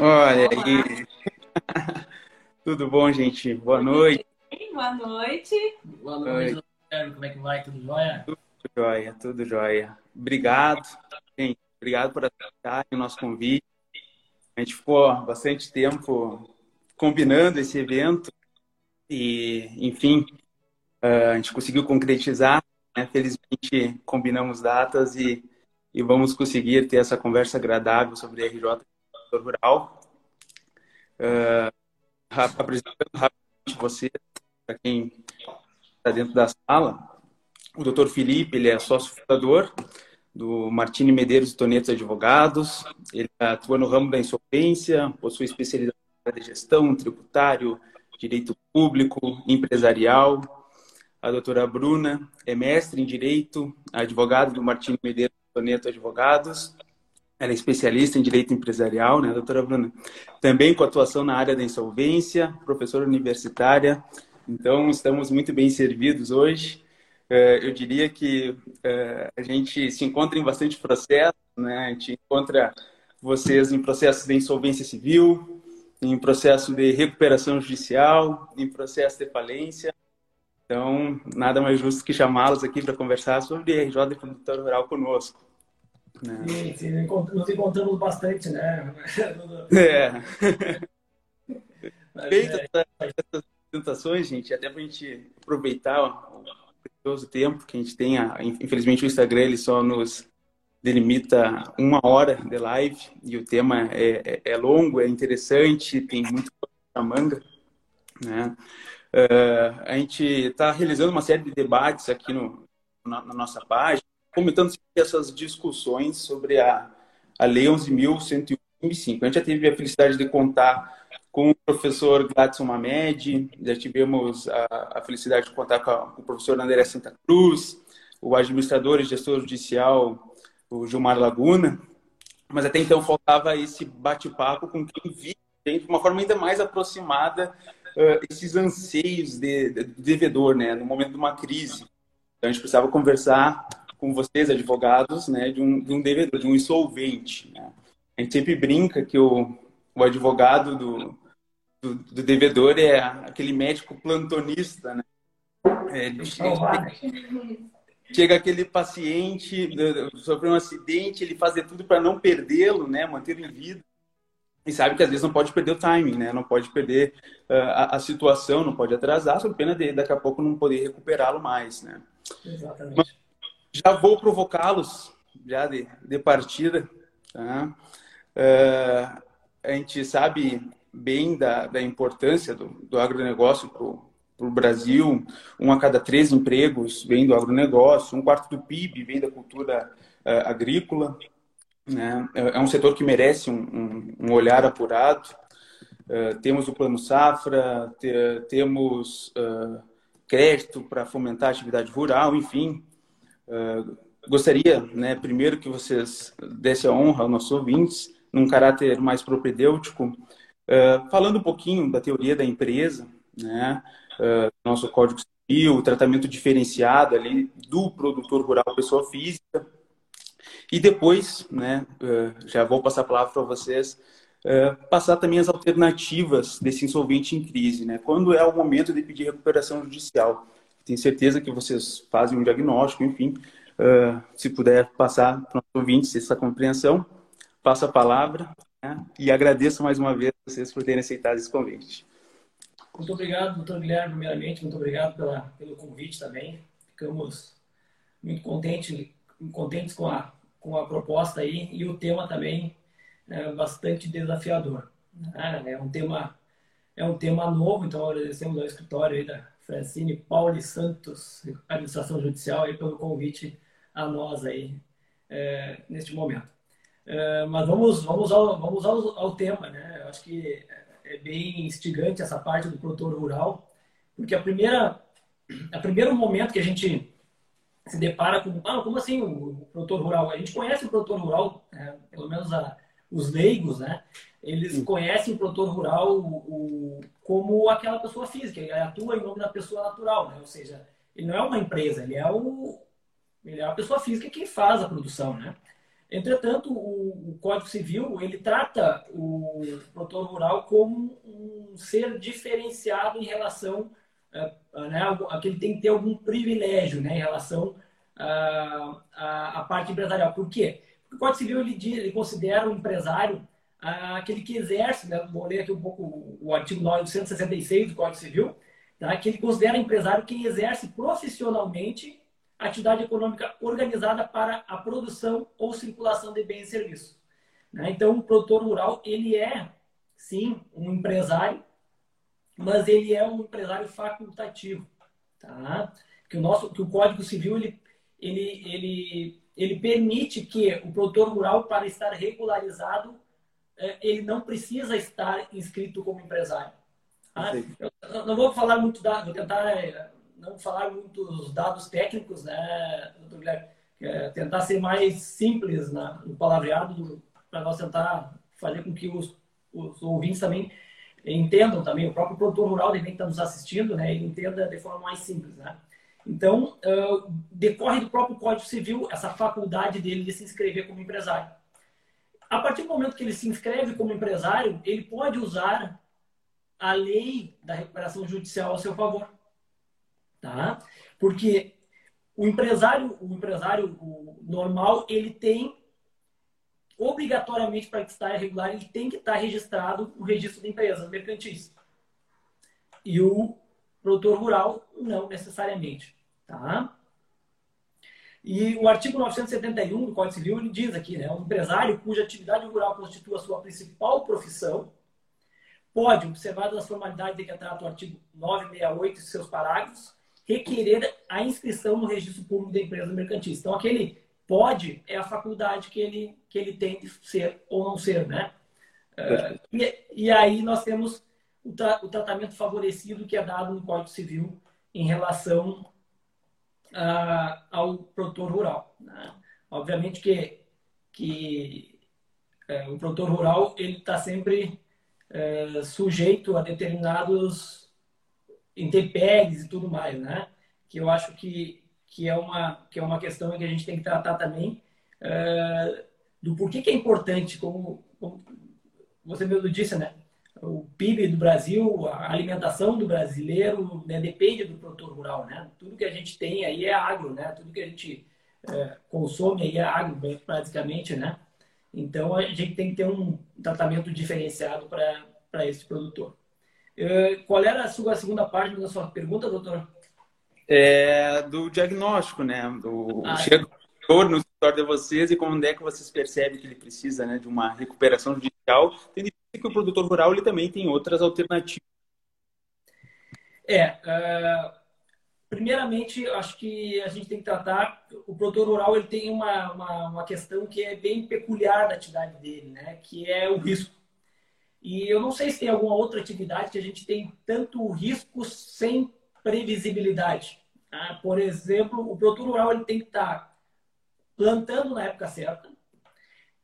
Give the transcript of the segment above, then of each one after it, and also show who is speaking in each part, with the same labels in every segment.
Speaker 1: Olha aí. Tudo bom, gente? Boa noite.
Speaker 2: Boa noite.
Speaker 3: Boa noite. Como é que vai? Tudo jóia?
Speaker 1: Tudo jóia, tudo jóia. Obrigado, gente. Obrigado por aceitar o nosso convite. A gente ficou bastante tempo combinando esse evento e, enfim, a gente conseguiu concretizar. Né? Felizmente, combinamos datas e, e vamos conseguir ter essa conversa agradável sobre RJ Rural. Uh, apresentando rapidamente você, para quem está dentro da sala, o doutor Felipe, ele é sócio fundador do Martini Medeiros e Tonetos Advogados, ele atua no ramo da insolvência, possui especialização em gestão, tributário, direito público, empresarial. A doutora Bruna é mestre em direito, advogada do Martini Medeiros e Toneto Advogados, ela é especialista em direito empresarial, né, doutora Bruna? Também com atuação na área da insolvência, professora universitária. Então, estamos muito bem servidos hoje. É, eu diria que é, a gente se encontra em bastante processo, né? A gente encontra vocês em processos de insolvência civil, em processo de recuperação judicial, em processo de falência. Então, nada mais justo que chamá-los aqui para conversar sobre RJ de produtor rural conosco.
Speaker 3: Né? Sim, sim, nos encontramos bastante, né?
Speaker 1: É. Feito é. essas apresentações, gente, até para a gente aproveitar o precioso tempo que a gente tem. Infelizmente, o Instagram ele só nos delimita uma hora de live e o tema é, é, é longo, é interessante, tem muito na manga, né? Uh, a gente está realizando uma série de debates aqui no, na, na nossa página comentando essas discussões sobre a, a Lei 11.105. A gente já teve a felicidade de contar com o professor Gladson Mamed, já tivemos a, a felicidade de contar com, a, com, o professor André Santa Cruz, o administrador e gestor judicial, o Gilmar Laguna, mas até então faltava esse bate-papo com quem vive de uma forma ainda mais aproximada uh, esses anseios de, de, de devedor, né, no momento de uma crise. Então a gente precisava conversar com vocês, advogados, né, de um, de um devedor, de um insolvente. Né? A gente sempre brinca que o, o advogado do, do, do devedor é aquele médico plantonista, né? É, chega, aquele paciente, sofreu um acidente, ele faz tudo para não perdê-lo, né, mantê-lo em vida. E sabe que às vezes não pode perder o timing, né? Não pode perder uh, a, a, situação, não pode atrasar, sob pena de daqui a pouco não poder recuperá-lo mais, né?
Speaker 3: Exatamente. Mas,
Speaker 1: já vou provocá-los, já de, de partida. Tá? Uh, a gente sabe bem da, da importância do, do agronegócio para o Brasil. Um a cada três empregos vem do agronegócio, um quarto do PIB vem da cultura uh, agrícola. Né? É, é um setor que merece um, um, um olhar apurado. Uh, temos o Plano Safra, te, temos crédito para fomentar a atividade rural, enfim, Uh, gostaria, né, primeiro que vocês dessem a honra aos nossos ouvintes, num caráter mais propedêutico, uh, falando um pouquinho da teoria da empresa, né, uh, nosso Código Civil, o tratamento diferenciado ali do produtor rural pessoa física, e depois, né, já vou passar a palavra para vocês, passar também as alternativas desse insolvente em crise, né, quando é o momento de pedir recuperação judicial tenho certeza que vocês fazem um diagnóstico, enfim. Uh, se puder passar para os ouvintes essa compreensão, passo a palavra né? e agradeço mais uma vez vocês por terem aceitado esse convite.
Speaker 3: Muito obrigado, doutor Guilherme, primeiramente, muito obrigado pela, pelo convite também. Ficamos muito contentes, contentes com a, com a proposta aí e o tema também é bastante desafiador. Né? É um tema é um tema novo, então agradecemos ao escritório da Francine Pauli Santos, Administração Judicial, aí, pelo convite a nós aí é, neste momento. É, mas vamos, vamos, ao, vamos ao, ao tema, né? Eu acho que é bem instigante essa parte do produtor rural, porque a primeira, a primeiro momento que a gente se depara com, ah, como assim o produtor rural? A gente conhece o produtor rural, é, pelo menos a, os leigos, né? Eles conhecem o produtor rural o, o, como aquela pessoa física, ele atua em nome da pessoa natural, né? Ou seja, ele não é uma empresa, ele é o ele é a pessoa física que faz a produção, né? Entretanto, o, o, Código Civil ele trata o produtor rural como um ser diferenciado em relação a, a, né, a que ele tem que ter algum privilégio né, em relação à parte empresarial. Por quê? O Código Civil ele, ele considera o empresário aquele que exerce, né, vou ler aqui um pouco o artigo 966 do Código Civil, tá, que ele considera empresário quem exerce profissionalmente atividade econômica organizada para a produção ou circulação de bens e serviços. Né? Então, o produtor rural, ele é, sim, um empresário, mas ele é um empresário facultativo. Tá? Que, o nosso, que o Código Civil, ele, ele, ele, ele permite que o produtor rural, para estar regularizado, é, ele não precisa estar inscrito como empresário. Eu não vou falar muito da, vou tentar é, não falar muitos dados técnicos, né, doutor Guilherme? É tentar ser mais simples né, no palavreado para nós tentar fazer com que os, os ouvintes também entendam também, o próprio produtor rural também que está nos assistindo, né, ele entenda de forma mais simples, né? Então, uh, decorre do próprio Código Civil essa faculdade dele de se inscrever como empresário. A partir do momento que ele se inscreve como empresário, ele pode usar a lei da recuperação judicial a seu favor tá? Porque o empresário, o empresário normal, ele tem obrigatoriamente para estar irregular, ele tem que estar registrado no registro de empresas mercantis. E o produtor rural não necessariamente, tá? E o artigo 971 do Código Civil ele diz aqui, né, um empresário cuja atividade rural constitua a sua principal profissão pode, observadas as formalidades de que trata o artigo 968 e seus parágrafos, requerer a inscrição no registro público da empresa mercantil. Então, aquele pode é a faculdade que ele, que ele tem de ser ou não ser, né? Uh, e, e, aí nós temos o, tra o, tratamento favorecido que é dado no Código Civil em relação ao produtor rural. Né? Obviamente que, que uh, o produtor rural ele está sempre eh, sujeito a determinados intempéries e tudo mais, né? Que eu acho que, que, é, uma, que é uma questão que a gente tem que tratar também uh, do porquê que é importante, como, como você mesmo disse, né? O PIB do Brasil, a alimentação do brasileiro né, depende do produtor rural, né? Tudo que a gente tem aí é agro, né? Tudo que a gente é, consome aí é agro, basicamente, né? Então a gente tem que ter um tratamento diferenciado para esse produtor. Eh, qual era a sua segunda parte da sua pergunta, doutor?
Speaker 1: É, do diagnóstico, né? Do, ah, chega no escritório de vocês e como é que vocês percebem que ele precisa né, de uma recuperação judicial, tendo que o produtor rural ele também tem outras alternativas.
Speaker 3: É, uh, primeiramente, acho que a gente tem que tratar, o produtor rural ele tem uma, uma, uma questão que é bem peculiar da atividade dele, né? Que é o risco. E eu não sei se tem alguma outra atividade que a gente tem tanto risco sem previsibilidade. Tá? Por exemplo, o produtor rural ele tem que estar plantando na época certa.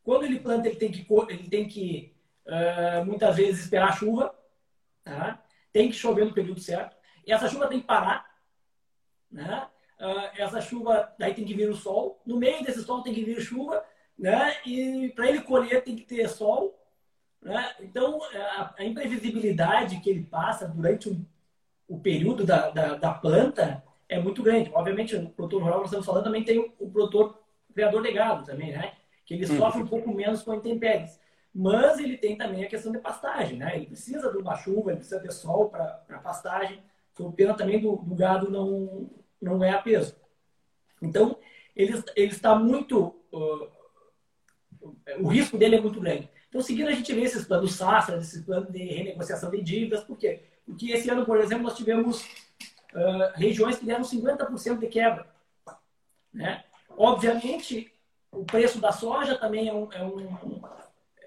Speaker 3: Quando ele planta, ele tem que, ele tem que uh, muitas vezes esperar a chuva. Tá? Tem que chover no período certo. E essa chuva tem que parar. Né? Uh, essa chuva, daí tem que vir o sol. No meio desse sol tem que vir chuva. Né? E para ele colher tem que ter sol né? Então, a, a, imprevisibilidade que ele passa durante o, o período da, da, da, planta é muito grande. Obviamente, o produtor rural, nós estamos falando, também tem o, o produtor criador de gado também, né? Que ele hum. sofre um pouco menos com intempéries. Mas ele tem também a questão de pastagem, né? Ele precisa de uma chuva, ele precisa de sol para pastagem. Então, pena também do, do, gado não, não é a peso. Então, ele, ele está muito... Uh, o risco dele é muito grande. Então, seguindo, a gente vê esses planos SAFRA, esses planos de renegociação de dívidas. Por quê? Porque esse ano, por exemplo, nós tivemos uh, regiões que deram 50% de quebra. Né? Obviamente, o preço da soja também é, um, é, um,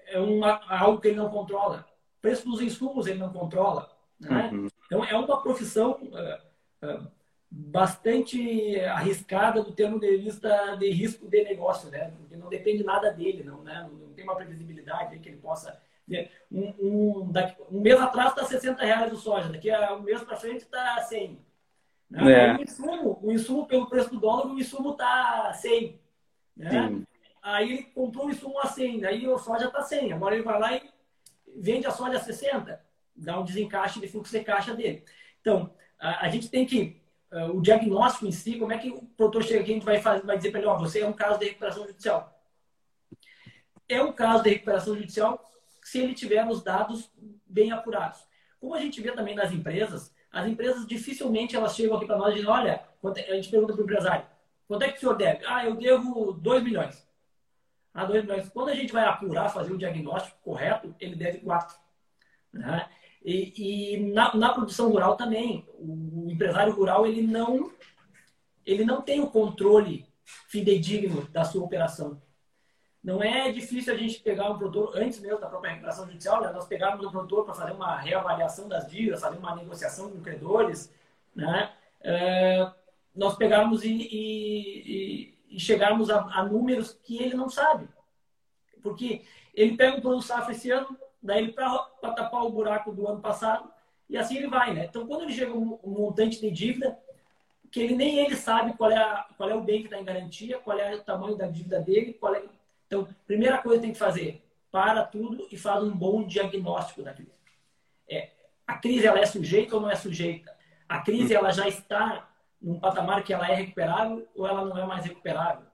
Speaker 3: é uma, algo que ele não controla. O preço dos insumos ele não controla. Né? Uhum. Então, é uma profissão uh, uh, bastante arriscada do termo de vista de risco de negócio, né? Porque não depende nada dele, não, né? Não tem uma previsibilidade que ele possa um, um, daqui, um mês atrás está 60 reais o soja, daqui a um mês para frente está 100. Né? É. O, insumo, o insumo, pelo preço do dólar, o insumo está 100. Né? Aí ele comprou o insumo a 100, aí a soja está 100. Agora ele vai lá e vende a soja a 60, dá um desencaixe de fluxo de caixa dele. Então, a, a gente tem que, uh, o diagnóstico em si, como é que o produtor chega aqui, a gente vai, fazer, vai dizer para ele, ó, você é um caso de recuperação judicial. É um caso de recuperação judicial se ele tiver os dados bem apurados. Como a gente vê também nas empresas, as empresas dificilmente elas chegam aqui para nós e dizem, olha, é, a gente pergunta para o empresário, quanto é que o senhor deve? Ah, eu devo 2 milhões. Ah, 2 milhões. Quando a gente vai apurar, fazer o diagnóstico correto, ele deve 4. Né? E, e na, na, produção rural também, o, empresário rural ele não, ele não tem o controle fidedigno da sua operação. Não é difícil a gente pegar um produtor, antes mesmo da própria recuperação judicial, né? nós pegarmos o produtor para fazer uma reavaliação das dívidas, fazer uma negociação com credores, né? É, nós pegarmos e, e chegarmos a, a, números que ele não sabe. Porque ele pega um produto safra esse ano, daí ele para tapar o buraco do ano passado, e assim ele vai, né? Então, quando ele chega um, um montante de dívida, que ele nem ele sabe qual é, a, qual é o bem que está em garantia, qual é o tamanho da dívida dele, é... Então, primeira coisa que tem que fazer, para tudo e faz um bom diagnóstico da crise. É, a crise ela é sujeita ou não é sujeita? A crise ela já está num patamar que ela é recuperável ou ela não é mais recuperável,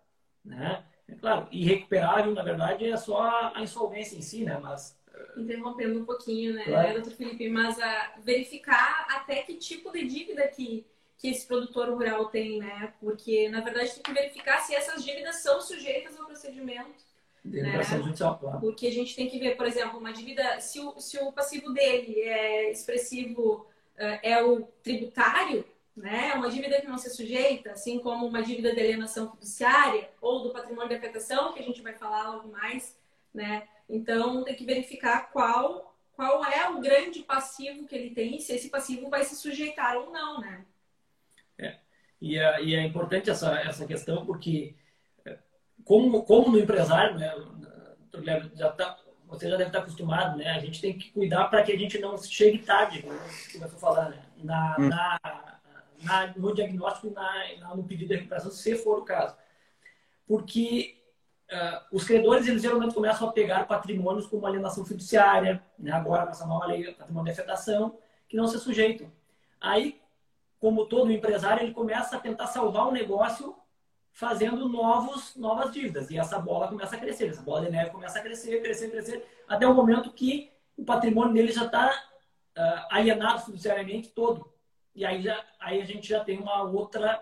Speaker 3: né? É claro, irrecuperável, na verdade, é só a insolvência em si, né? Mas
Speaker 2: interrompendo um pouquinho, né, claro. doutor Felipe, mas a verificar até que tipo de dívida que, que esse produtor rural tem, né? Porque, na verdade, tem que verificar se essas dívidas são sujeitas ao procedimento. Né? Judicial, claro. Porque a gente tem que ver, por exemplo, uma dívida, se o, se o passivo dele é expressivo, eh, é o tributário, né? É uma dívida que não se sujeita, assim como uma dívida de alienação fiduciária ou do patrimônio de afetação, que a gente vai falar logo mais, né? Então, tem que verificar qual, qual é o grande passivo que ele tem e se esse passivo vai se sujeitar ou não, né?
Speaker 3: É. E é, e é importante essa, essa questão porque, é, como, como no empresário, né, já tá, você já deve estar acostumado, né? A gente tem que cuidar para que a gente não chegue tarde, como eu falar, né? Na, hum. na, na, no diagnóstico na, no pedido de recuperação, se for o caso. Porque uh, os credores eles geralmente começam a pegar patrimônios como alienação fiduciária, né? agora com essa nova lei, patrimônio de afetação, que não se sujeitam. Aí, como todo empresário, ele começa a tentar salvar o negócio fazendo novos, novas dívidas. E essa bola começa a crescer, essa bola de neve começa a crescer, crescer, crescer, até o momento que o patrimônio dele já está uh, alienado fiduciariamente todo. E aí, já, aí a gente já tem uma outra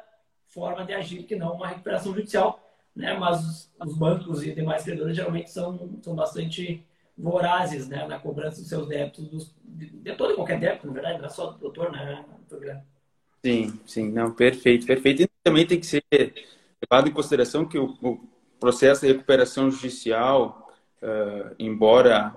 Speaker 3: forma de agir que não uma recuperação judicial, né? Mas os bancos e demais credores geralmente são, são bastante vorazes, né? Na cobrança dos seus débitos, dos, de todo e qualquer débito, na verdade, não é só do doutor, né?
Speaker 1: Sim, sim, não, perfeito, perfeito. E também tem que ser levado em consideração que o, o processo de recuperação judicial, uh, embora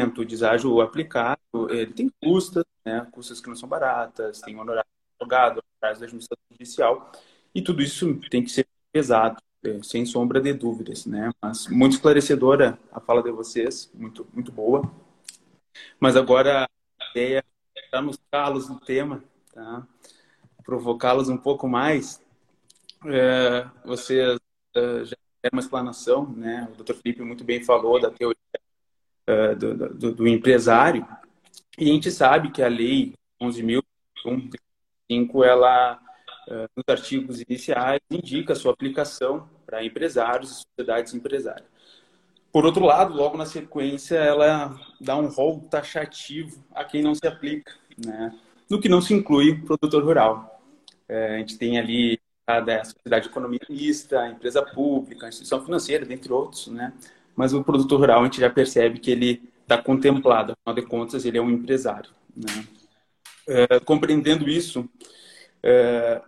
Speaker 1: parcelamento deságio aplicado, ele tem custas, né? Custas que não são baratas, tem honorário advogado, honorários da administração judicial, e tudo isso tem que ser pesado. É, sem sombra de dúvidas, né? Mas muito esclarecedora a fala de vocês, muito, muito boa. Mas agora a ideia é dar nos calos tema, tá? Provocá-los um pouco mais. É, vocês é, já deram uma explanação, né? O Dr. Felipe muito bem falou da teoria é, do, do, do, empresário. E a gente sabe que a lei 11.005, ela eh, nos artigos iniciais, indica sua aplicação para empresários e sociedades empresárias. Por outro lado, logo na sequência, ela dá um rol taxativo a quem não se aplica, né? no que não se inclui produtor rural. É, a gente tem ali a sociedade de economia mista, empresa pública, instituição financeira, dentre outros, né? Mas o produtor rural a gente já percebe que ele está contemplado, afinal de contas, ele é um empresário. Né? É, compreendendo isso, é,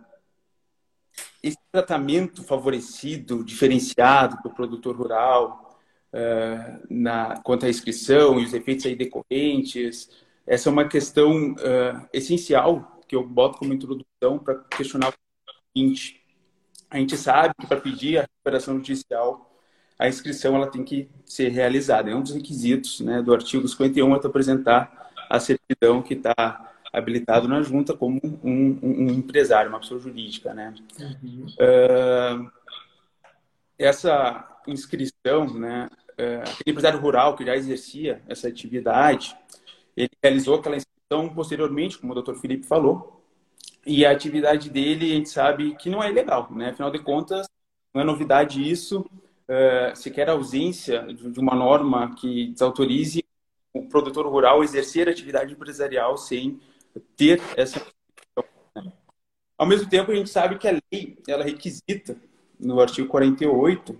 Speaker 1: esse tratamento favorecido, diferenciado para o produtor rural, uh, na, quanto à inscrição e os efeitos aí decorrentes, essa é uma questão uh, essencial que eu boto como introdução para questionar o seguinte. A gente sabe que para pedir a recuperação judicial, a inscrição ela tem que ser realizada. É um dos requisitos né, do artigo 51 é apresentar a certidão que está habilitado na junta como um, um, um empresário, uma pessoa jurídica, né? Uhum. Uh, essa inscrição, né, é, aquele empresário rural que já exercia essa atividade, ele realizou aquela inscrição posteriormente, como o doutor Felipe falou, e a atividade dele, a gente sabe que não é ilegal, né? Afinal de contas, não é novidade isso, uh, sequer a ausência de uma norma que desautorize o produtor rural exercer atividade empresarial sem ter essa né? ao mesmo tempo a gente sabe que a lei ela requisita no artigo 48 uh,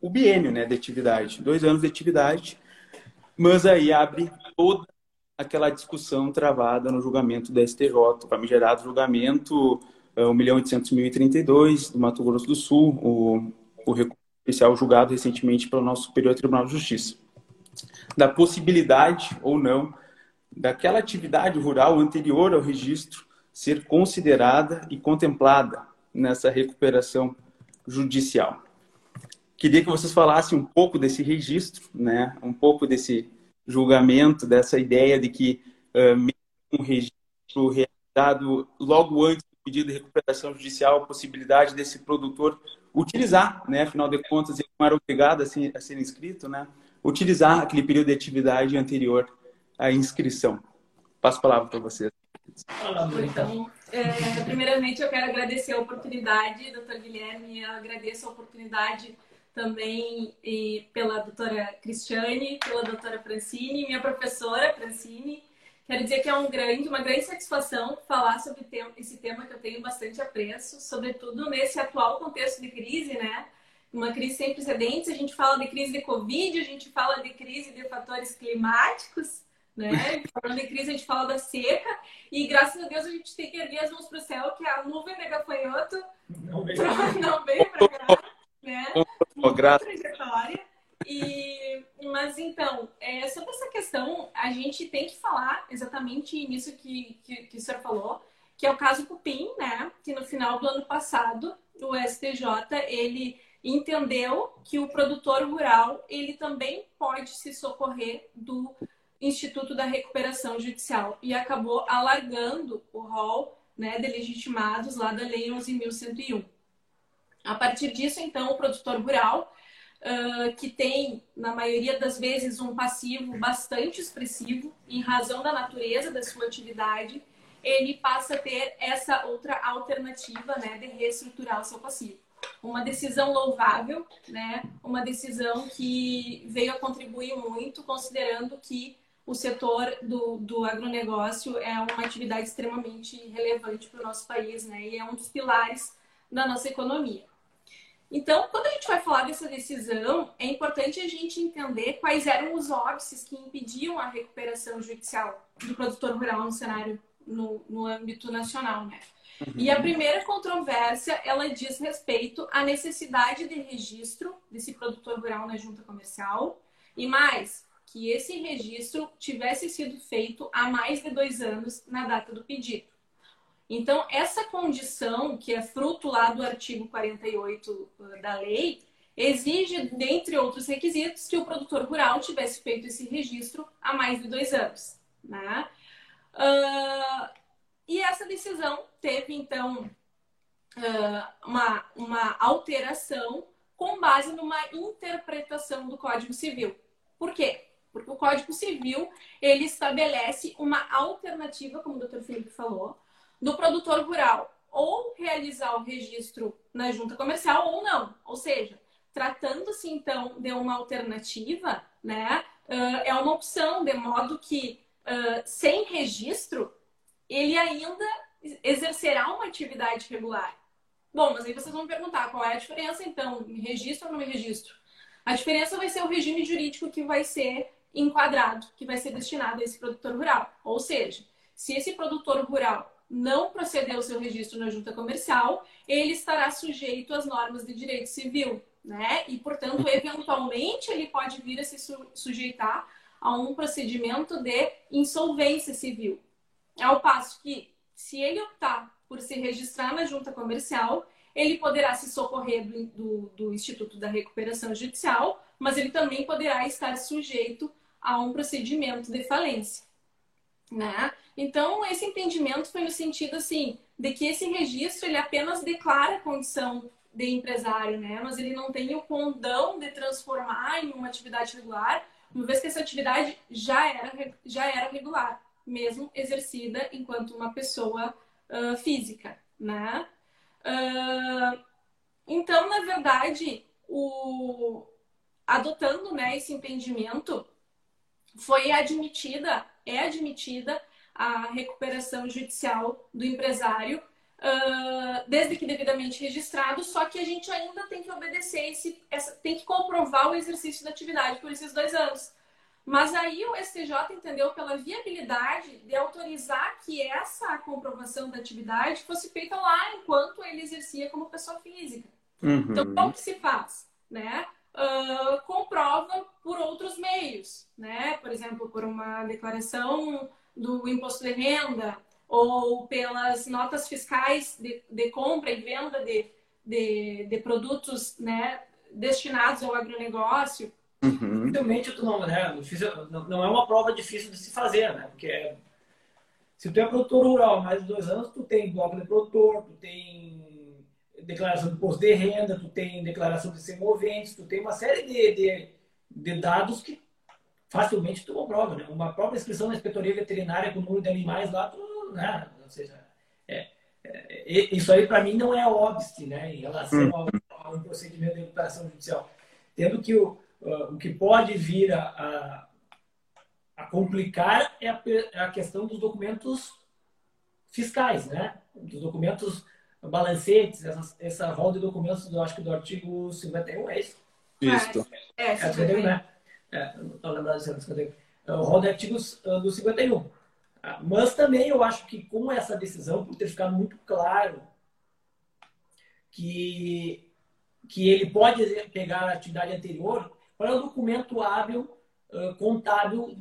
Speaker 1: o biênio né de atividade dois anos de atividade mas aí abre toda aquela discussão travada no julgamento da STJ o famigerado julgamento uh, 1 milhão 800 mil e 32 do Mato Grosso do Sul o, o recurso especial julgado recentemente pelo nosso Superior Tribunal de Justiça da possibilidade ou não daquela atividade rural anterior ao registro ser considerada e contemplada nessa recuperação judicial. Queria que vocês falassem um pouco desse registro, né? um pouco desse julgamento, dessa ideia de que uh, um registro realizado logo antes do pedido de recuperação judicial, a possibilidade desse produtor utilizar, né? afinal de contas, ele não era obrigado a ser, a ser inscrito, né? utilizar aquele período de atividade anterior à inscrição. Passo a palavra para vocês.
Speaker 2: Então, é, primeiramente eu quero agradecer a oportunidade, doutor Guilherme, eu agradeço a oportunidade também e pela doutora Cristiane, pela doutora Francine, minha professora Francine. Quero dizer que é um grande, uma grande satisfação falar sobre esse tema que eu tenho bastante apreço, sobretudo nesse atual contexto de crise, né? uma crise sem precedentes. A gente fala de crise de Covid, a gente fala de crise de fatores climáticos, né? Falando de crise, a gente fala da seca. E graças a Deus a gente tem que erguer as mãos para o céu, que a nuvem de gafanhoto não veio, veio para cá, né? Uma trajetória. E, mas então, é, sobre essa questão, a gente tem que falar exatamente nisso que, que, que o senhor falou, que é o caso Cupim, né? Que no final do ano passado, o STJ, ele entendeu que o produtor rural ele também pode se socorrer do Instituto da Recuperação Judicial e acabou alargando o rol né, de legitimados lá da Lei 11.101. A partir disso, então, o produtor rural, uh, que tem, na maioria das vezes, um passivo bastante expressivo, em razão da natureza da sua atividade, ele passa a ter essa outra alternativa né, de reestruturar o seu passivo uma decisão louvável, né? Uma decisão que veio a contribuir muito, considerando que o setor do, do agronegócio é uma atividade extremamente relevante para o nosso país, né? E é um dos pilares da nossa economia. Então, quando a gente vai falar dessa decisão, é importante a gente entender quais eram os óbices que impediam a recuperação judicial do produtor rural no cenário no, no âmbito nacional, né? Uhum. E a primeira controvérsia, ela diz respeito à necessidade de registro desse produtor rural na junta comercial e mais, que esse registro tivesse sido feito há mais de dois anos na data do pedido. Então, essa condição, que é fruto lá do artigo 48 uh, da lei, exige, dentre outros requisitos, que o produtor rural tivesse feito esse registro há mais de dois anos. Né? Uh, e essa decisão teve, então, uma, uma alteração com base numa interpretação do Código Civil. Por quê? Porque o Código Civil ele estabelece uma alternativa, como o doutor Felipe falou, do produtor rural ou realizar o registro na junta comercial ou não. Ou seja, tratando-se então de uma alternativa, né, é uma opção, de modo que sem registro ele ainda exercerá uma atividade regular. Bom, mas aí vocês vão me perguntar qual é a diferença, então, me registro ou não me registro? A diferença vai ser o regime jurídico que vai ser enquadrado, que vai ser destinado a esse produtor rural. Ou seja, se esse produtor rural não proceder ao seu registro na junta comercial, ele estará sujeito às normas de direito civil, né? E, portanto, eventualmente ele pode vir a se sujeitar a um procedimento de insolvência civil. Ao passo que, se ele optar por se registrar na junta comercial, ele poderá se socorrer do, do, do, Instituto da Recuperação Judicial, mas ele também poderá estar sujeito a um procedimento de falência. Né? Então, esse entendimento foi no sentido assim, de que esse registro ele apenas declara a condição de empresário, né? Mas ele não tem o condão de transformar em uma atividade regular, uma vez que essa atividade já era, já era regular, mesmo exercida enquanto uma pessoa uh, física, né? Uh, então, na verdade, o, adotando né, esse entendimento, foi admitida, é admitida a recuperação judicial do empresário, uh, desde que devidamente registrado, só que a gente ainda tem que obedecer, esse, essa, tem que comprovar o exercício da atividade por esses dois anos. Mas aí o STJ entendeu pela viabilidade de autorizar que essa comprovação da atividade fosse feita lá enquanto ele exercia como pessoa física. Uhum. Então, como que se faz? Né? Uh, comprova por outros meios, né? Por exemplo, por uma declaração do imposto de renda ou pelas notas fiscais de, de compra e venda de, de, de, produtos né, destinados ao agronegócio.
Speaker 3: Uhum. Realmente, tu não, né, não é uma prova difícil de se fazer, né? Porque é, se tu é produtor rural há mais de dois anos, tu tem bloco de produtor, tu tem declaração de imposto de renda, tu tem declaração de semoventes, tu tem uma série de, de, de dados que facilmente tu comprova, né? Uma própria inscrição na inspetoria veterinária com o número de animais lá, tu, né? Ou seja, é, é, isso aí para mim não é óbvio, né? Em relação ao, ao procedimento de recuperação judicial. Tendo que o, uh, o que pode vir a, a, a complicar é a, é a, questão dos documentos fiscais, né? Dos documentos balancetes, essa, essa roda de documentos, do, acho que do artigo 51, é isso?
Speaker 1: Isso.
Speaker 2: É, é, é, é,
Speaker 3: né? É, não estou lembrado se é do 51. É o rol de artigos uh, do 51. Ah, mas também eu acho que com essa decisão, por ter ficado muito claro que, que ele pode pegar a atividade anterior, qual é o documento hábil, uh, contábil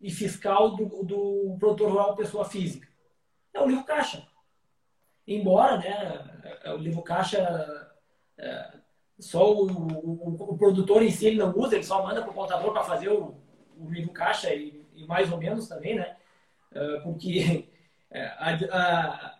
Speaker 3: e fiscal do, do produtor rural pessoa física? É o livro caixa. Embora né, o livro caixa só o, o, o, produtor em si ele não usa, ele só manda para o contador para fazer o, livro caixa e, e, mais ou menos também, né? Uh, porque é, a,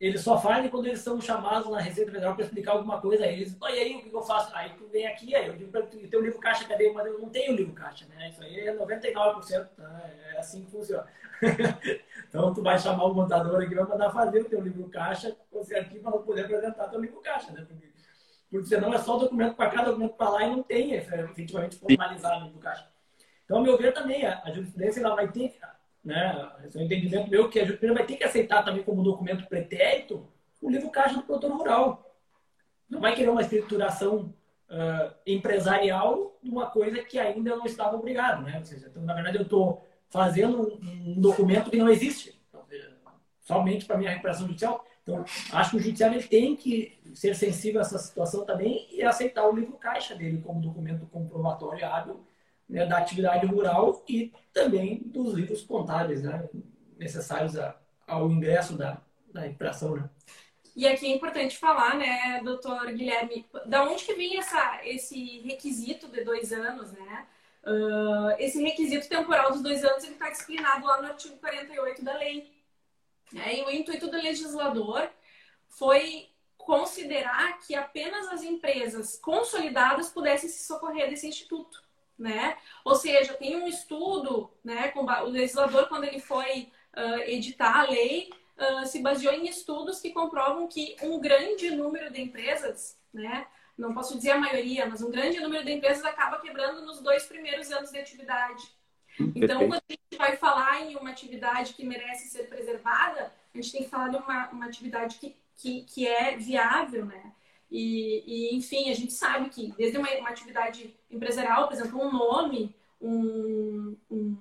Speaker 3: eles só fazem quando eles são chamados na Receita Federal para explicar alguma coisa a eles. E aí, o que eu faço? Aí tu vem aqui, aí eu digo para tu, tem o livro caixa, cadê? Mas eu não tenho o livro caixa, né? Isso aí é 99%, tá? é assim que funciona. então, tu vai chamar o contador aqui, vai mandar fazer o teu livro caixa, você aqui para poder apresentar teu livro caixa, né? Porque porque senão é só documento para cá, documento para lá e não tem efetivamente formalizado no caixa. Então, ao meu ver, também a, a jurisprudência ela vai ter, né, esse é um entendimento meu, que a jurisprudência vai ter que aceitar também como documento pretérito o livro caixa do produtor rural. Não vai querer uma escrituração uh, empresarial de uma coisa que ainda não estava obrigado. Né? Ou seja, então, na verdade, eu estou fazendo um documento que não existe. Então, somente para minha recuperação judicial. Então, acho que o judiciário tem que ser sensível a essa situação também e aceitar o livro caixa dele como documento comprobatório hábil né, da atividade rural e também dos livros contábeis né, necessários a, ao ingresso da, da infração. Né?
Speaker 2: E aqui é importante falar, né, doutor Guilherme, da onde que vem essa, esse requisito de dois anos, né? Uh, esse requisito temporal dos dois anos ele está disciplinado lá no artigo 48 da lei. E o intuito do legislador foi considerar que apenas as empresas consolidadas pudessem se socorrer desse instituto, né? Ou seja, tem um estudo, né? o legislador quando ele foi uh, editar a lei uh, se baseou em estudos que comprovam que um grande número de empresas, né? Não posso dizer a maioria, mas um grande número de empresas acaba quebrando nos dois primeiros anos de atividade. Então, quando a gente vai falar em uma atividade que merece ser preservada, a gente tem que falar de uma, uma atividade que, que, que é viável, né? E, e, enfim, a gente sabe que desde uma, uma atividade empresarial, por exemplo, um nome, um, um,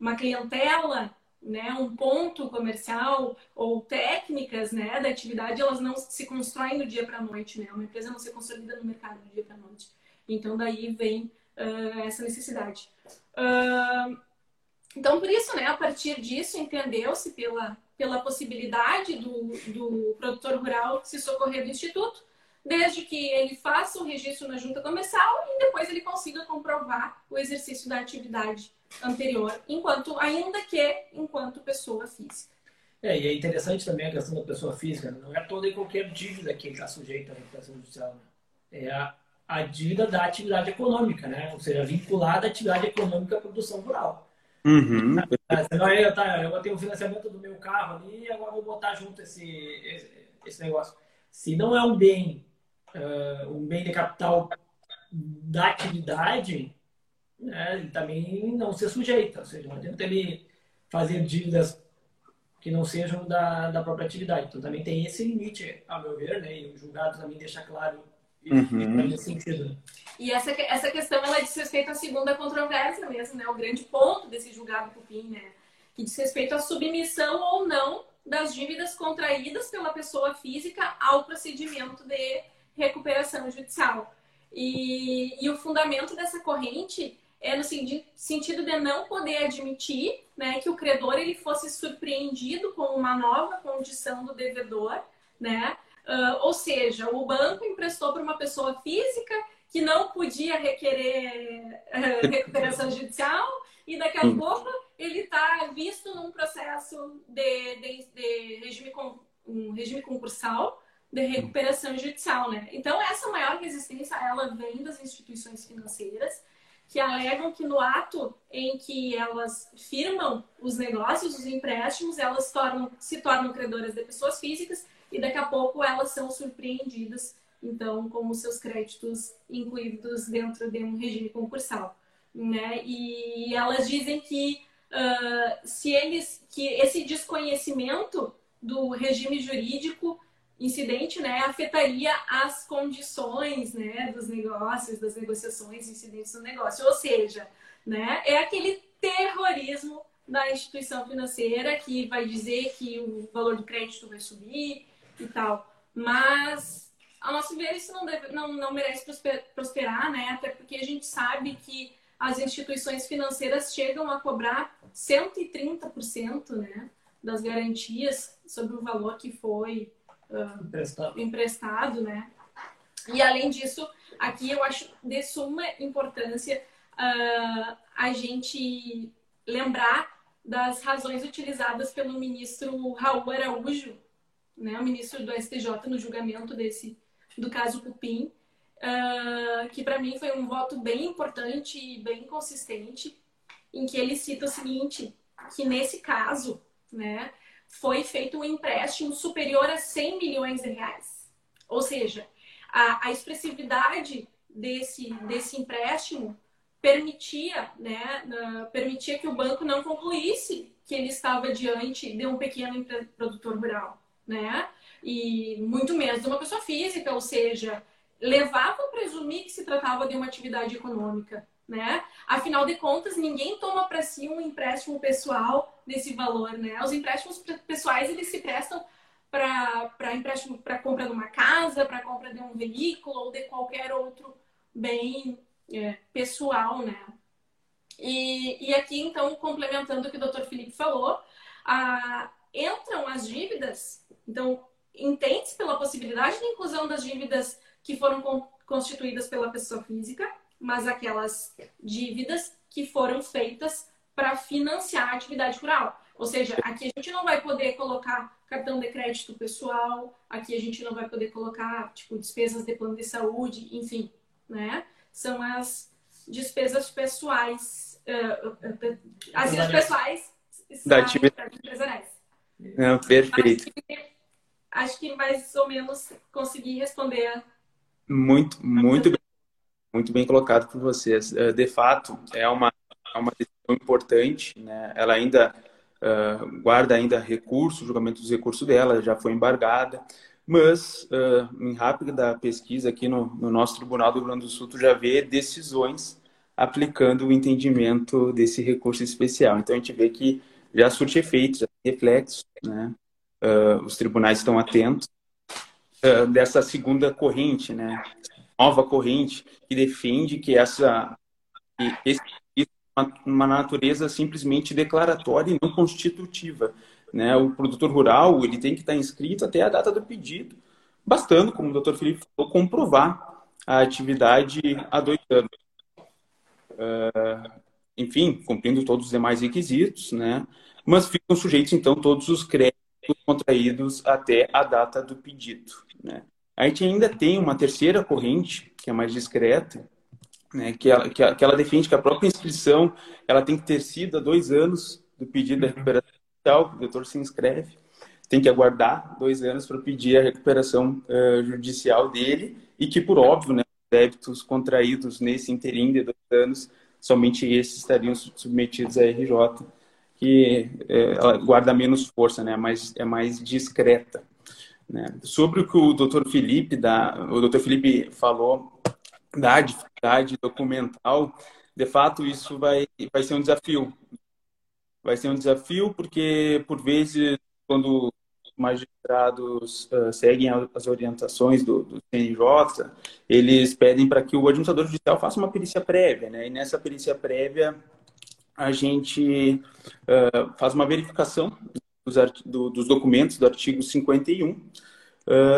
Speaker 2: uma clientela, né, um ponto comercial ou técnicas né, da atividade, elas não se constroem do dia para a noite. Né? Uma empresa não se consolida no mercado do dia para a noite. Então, daí vem uh, essa necessidade. Então, por isso, né, a partir disso, entendeu-se pela, pela possibilidade do, do produtor rural se socorrer do Instituto, desde que ele faça o registro na junta comercial e depois ele consiga comprovar o exercício da atividade anterior, enquanto ainda que enquanto pessoa física.
Speaker 3: É, e é interessante também a questão da pessoa física. Né? Não é toda e qualquer dívida que ele está sujeito à recuperação judicial. Né? É a, a dívida da atividade econômica, né? Ou seja, vinculada à atividade econômica à produção rural.
Speaker 1: Uhum.
Speaker 3: Senão eu, tá, eu tenho o financiamento do meu carro ali e agora vou botar junto esse, esse, esse negócio. Se não é um bem, uh, um bem de capital da atividade, né, ele também não se sujeita. Ou seja, não adianta ele fazer dívidas que não sejam da, da própria atividade. Então também tem esse limite, a meu ver, né? E o julgado também deixa claro uhum. sentido.
Speaker 2: E essa, essa questão ela diz respeito à segunda controvérsia mesmo, né? O grande ponto desse julgado Cupim, né? Que diz respeito à submissão ou não das dívidas contraídas pela pessoa física ao procedimento de recuperação judicial. E, e o fundamento dessa corrente é no sentido de não poder admitir né, que o credor ele fosse surpreendido com uma nova condição do devedor, né? Uh, ou seja, o banco emprestou para uma pessoa física que não podia requerer uh, recuperação judicial e daqui a pouco ele está visto num processo de, de, de regime, um regime concursal de recuperação judicial, né? Então essa maior resistência ela vem das instituições financeiras que alegam que no ato em que elas firmam os negócios, os empréstimos, elas tornam, se tornam credoras de pessoas físicas e daqui a pouco elas são surpreendidas, então, com os seus créditos incluídos dentro de um regime concursal. Né? E elas dizem que uh, se eles que esse desconhecimento do regime jurídico incidente, né, afetaria as condições, né, dos negócios, das negociações incidentes no negócio. Ou seja, né, é aquele terrorismo da instituição financeira que vai dizer que o valor do crédito vai subir e tal. Mas, ao nosso ver, isso não, deve, não, não merece prosperar, né, até porque a gente sabe que as instituições financeiras chegam a cobrar 130%, né, das garantias sobre o valor que foi emprestado. emprestado, né? E além disso, aqui eu acho de suma importância uh, a gente lembrar das razões utilizadas pelo ministro Raul Araújo, né, o ministro do STJ no julgamento desse do caso Cupim, uh, que para mim foi um voto bem importante e bem consistente, em que ele cita o seguinte, que nesse caso, né, foi feito um empréstimo superior a 100 milhões de reais. Ou seja, a, a expressividade desse, desse empréstimo permitia, né, permitia que o banco não concluísse que ele estava diante de um pequeno produtor rural, né? E muito menos de uma pessoa física, ou seja, levava a presumir que se tratava de uma atividade econômica né? Afinal de contas, ninguém toma para si um empréstimo pessoal desse valor, né? Os empréstimos pessoais eles se prestam para empréstimo para compra de uma casa, para compra de um veículo ou de qualquer outro bem é, pessoal, né? E, e aqui, então, complementando o que o Dr. Felipe falou, a, entram as dívidas, então, entende-se pela possibilidade de inclusão das dívidas que foram constituídas pela pessoa física, mas aquelas dívidas que foram feitas para financiar a atividade rural. Ou seja, aqui a gente não vai poder colocar cartão de crédito pessoal, aqui a gente não vai poder colocar, tipo, despesas de plano de saúde, enfim, né? São as despesas pessoais, uh, as despesas pessoais
Speaker 1: da atividade empresariais. Não, perfeito. Acho
Speaker 2: que, acho que mais ou menos consegui responder.
Speaker 1: Muito, muito bem muito bem colocado por vocês. Eh, de fato, é uma, é uma decisão importante, né? Ela ainda uh, guarda ainda recurso, o julgamento dos recursos dela já foi embargada, mas uh, em rápida pesquisa aqui no, no, nosso Tribunal do Rio Grande do Sul, já vê decisões aplicando o entendimento desse recurso especial. Então a gente vê que já surte efeitos, já reflexos, né? Uh, os tribunais estão atentos dessa segunda corrente, né? Nova corrente que defende que essa que esse, uma, natureza simplesmente declaratória e não constitutiva. Né? O produtor rural ele tem que estar inscrito até a data do pedido, bastando, como o doutor Felipe falou, comprovar a atividade há dois anos. Uh, enfim, cumprindo todos os demais requisitos, né? mas ficam sujeitos, então, todos os créditos contraídos até a data do pedido. Né? A gente ainda tem uma terceira corrente, que é mais discreta, né, que, ela, que, ela, que ela defende que a própria inscrição ela tem que ter sido há dois anos do pedido da recuperação judicial, o doutor se inscreve, tem que aguardar dois anos para pedir a recuperação uh, judicial dele e que, por óbvio, né, débitos contraídos nesse interim de dois anos, somente esses estariam submetidos à RJ, que uh, ela guarda menos força, né, mas é mais discreta. Né? Sobre o que o doutor Felipe, da, o doutor Felipe falou da dificuldade documental, de fato isso vai, vai ser um desafio. Vai ser um desafio porque, por vezes, quando os magistrados uh, seguem as orientações do, do CNJ, eles pedem para que o administrador judicial faça uma perícia prévia, né? E nessa perícia prévia, a gente uh, faz uma verificação dos, do, dos documentos do artigo 51 uh,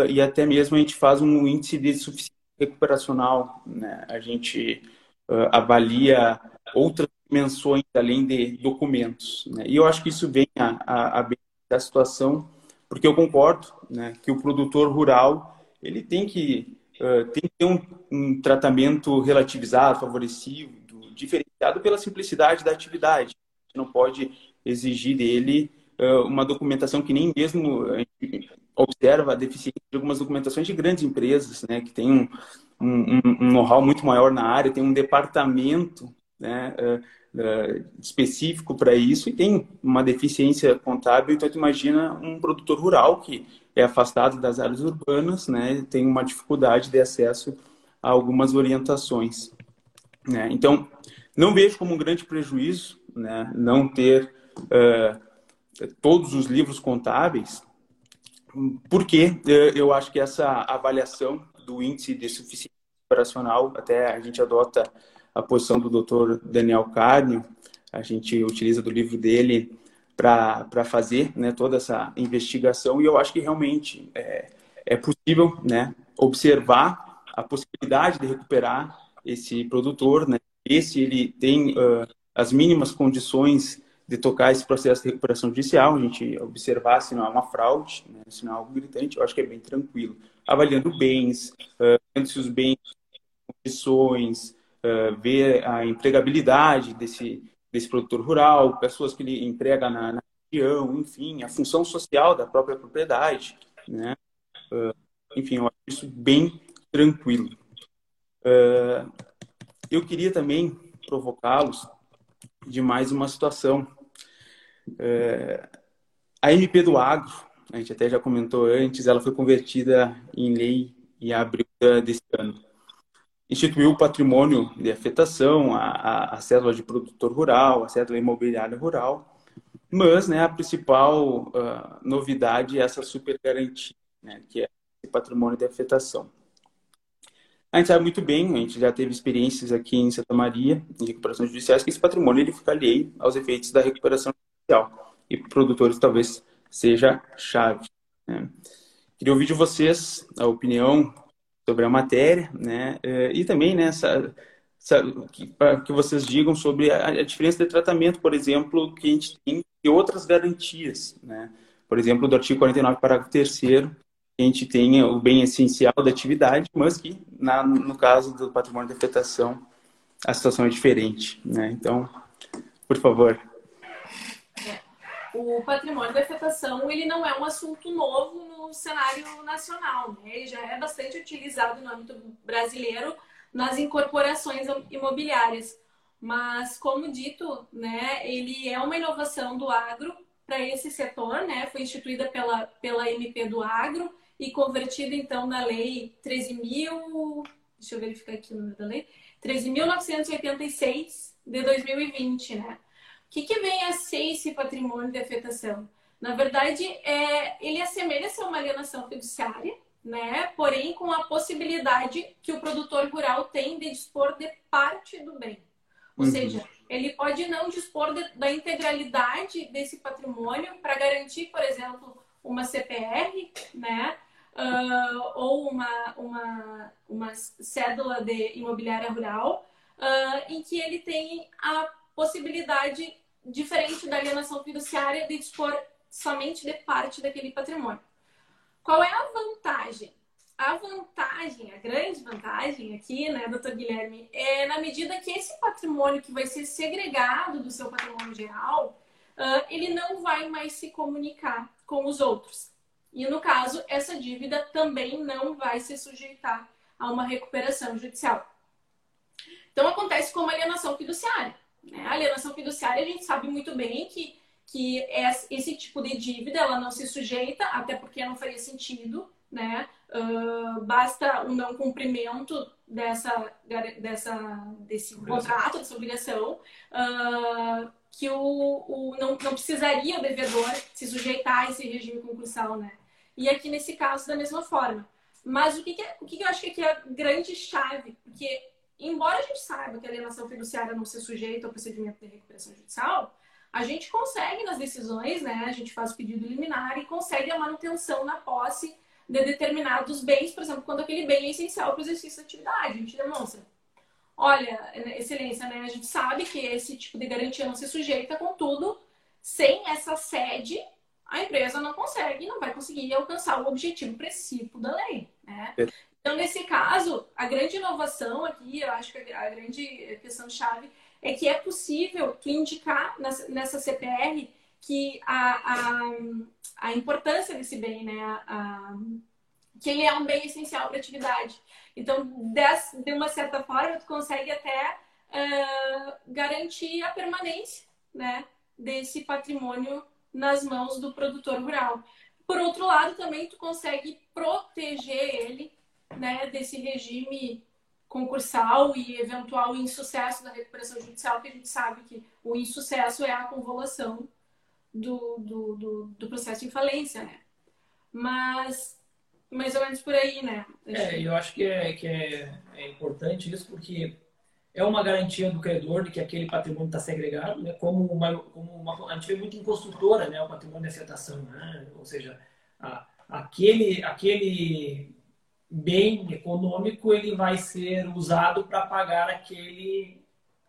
Speaker 1: e até mesmo a gente faz um índice de suficiência recuperacional, né? a gente uh, avalia outras dimensões além de documentos. Né? E eu acho que isso vem a, a, a da situação, porque eu concordo né, que o produtor rural ele tem que, uh, tem que ter um, um, tratamento relativizado, favorecido, diferenciado pela simplicidade da atividade. A gente não pode exigir dele uma documentação que nem mesmo observa a deficiência de algumas documentações de grandes empresas, né, que tem um, um, um know-how muito maior na área, tem um departamento né, uh, uh, específico para isso e tem uma deficiência contábil. Então, tu imagina um produtor rural que é afastado das áreas urbanas, né, tem uma dificuldade de acesso a algumas orientações. Né? Então, não vejo como um grande prejuízo né, não ter uh, todos os livros contábeis, porque eu acho que essa avaliação do índice de suficiência operacional, até a gente adota a posição do Dr. Daniel Carnio, a gente utiliza do livro dele para fazer né, toda essa investigação e eu acho que realmente é, é possível né, observar a possibilidade de recuperar esse produtor, né, esse ele tem uh, as mínimas condições de tocar esse processo de recuperação judicial, a gente observar se não há uma fraude, né, se não há algo gritante, eu acho que é bem tranquilo. Avaliando bens, uh, vendo se os bens condições, uh, ver a empregabilidade desse, desse produtor rural, pessoas que ele emprega na, na região, enfim, a função social da própria propriedade, né? Uh, enfim, eu acho isso bem tranquilo. Uh, eu queria também provocá-los de mais uma situação. É, a MP do Agro, a gente até já comentou antes, ela foi convertida em lei em abril desse ano. Instituiu o patrimônio de afetação, a, a, a cédula de produtor rural, a cédula imobiliária rural, mas né, a principal uh, novidade é essa super garantia, né, que é esse patrimônio de afetação. A gente sabe muito bem, a gente já teve experiências aqui em Santa Maria, em recuperações judiciais, que esse patrimônio ele fica alheio aos efeitos da recuperação E produtores talvez seja chave. Né? Queria ouvir de vocês a opinião sobre a matéria, né? Eh, e também né, essa, para que vocês digam sobre a, a, diferença de tratamento, por exemplo, que a gente tem e outras garantias, né? Por exemplo, do artigo 49, parágrafo 3 a gente tenha o bem essencial da atividade, mas que, na, no caso do patrimônio de afetação, a situação é diferente. Né? Então, por favor.
Speaker 2: O patrimônio de afetação ele não é um assunto novo no cenário nacional. Né? Ele já é bastante utilizado no âmbito brasileiro nas incorporações imobiliárias. Mas, como dito, né, ele é uma inovação do agro para esse setor, né? Foi instituída pela, pela MP do agro e convertido então na lei 13.000, deixa eu verificar aqui o número da lei, 13.986 de 2020, né? O que, que vem a ser esse patrimônio de afetação? Na verdade, é, ele assemelha-se a uma alienação fiduciária, né? Porém, com a possibilidade que o produtor rural tem de dispor de parte do bem. Ou uhum. seja, ele pode não dispor de, da integralidade desse patrimônio para garantir, por exemplo, uma CPR, né? uh, ou uma, uma, uma cédula de imobiliária rural, uh, em que ele tem a possibilidade, diferente da alienação fiduciária, de dispor somente de parte daquele patrimônio. Qual é a vantagem? A vantagem, a grande vantagem aqui, né, doutor Guilherme, é na medida que esse patrimônio que vai ser segregado do seu patrimônio geral, uh, ele não vai mais se comunicar com os outros. E no caso, essa dívida também não vai se sujeitar a uma recuperação judicial. Então acontece como alienação fiduciária. Né? A alienação fiduciária a gente sabe muito bem que, que esse tipo de dívida ela não se sujeita, até porque não faria sentido, né? Uh, basta o não cumprimento dessa, dessa, desse contrato, dessa obrigação, uh, que o, o, não, não precisaria o devedor se sujeitar a esse regime concursal, né? E aqui nesse caso, da mesma forma. Mas o que, que, é, o que, que eu acho que aqui é a grande chave? Porque, embora a gente saiba que a alienação fiduciária não se sujeita ao procedimento de recuperação judicial, a gente consegue nas decisões, né? A gente faz o pedido liminar e consegue a manutenção na posse de determinados bens, por exemplo, quando aquele bem é essencial para o exercício da atividade. A gente demonstra. Olha, excelência, né? A gente sabe que esse tipo de garantia não se sujeita, contudo, sem essa sede, a empresa não consegue, não vai conseguir alcançar o objetivo preciso da lei, né? Então, nesse caso, a grande inovação aqui, eu acho que a grande questão-chave é que é possível tu indicar nessa CPR que a, a, a importância desse bem, né? A, que ele é um bem essencial para a atividade. Então, de uma certa forma, tu consegue até uh, garantir a permanência né, desse patrimônio nas mãos do produtor rural. Por outro lado, também tu consegue proteger ele né, desse regime concursal e eventual insucesso da recuperação judicial, que a gente sabe que o insucesso é a convolução do, do, do, do processo de falência, né? Mas mais ou menos por aí, né?
Speaker 3: É, eu acho que é, que é, é importante isso porque é uma garantia do credor de que aquele patrimônio está segregado, né? Como uma, como uma, a gente vê muito em construtora, né? O patrimônio de acertação, né? Ou seja, a, aquele, aquele bem econômico ele vai ser usado para pagar aquele,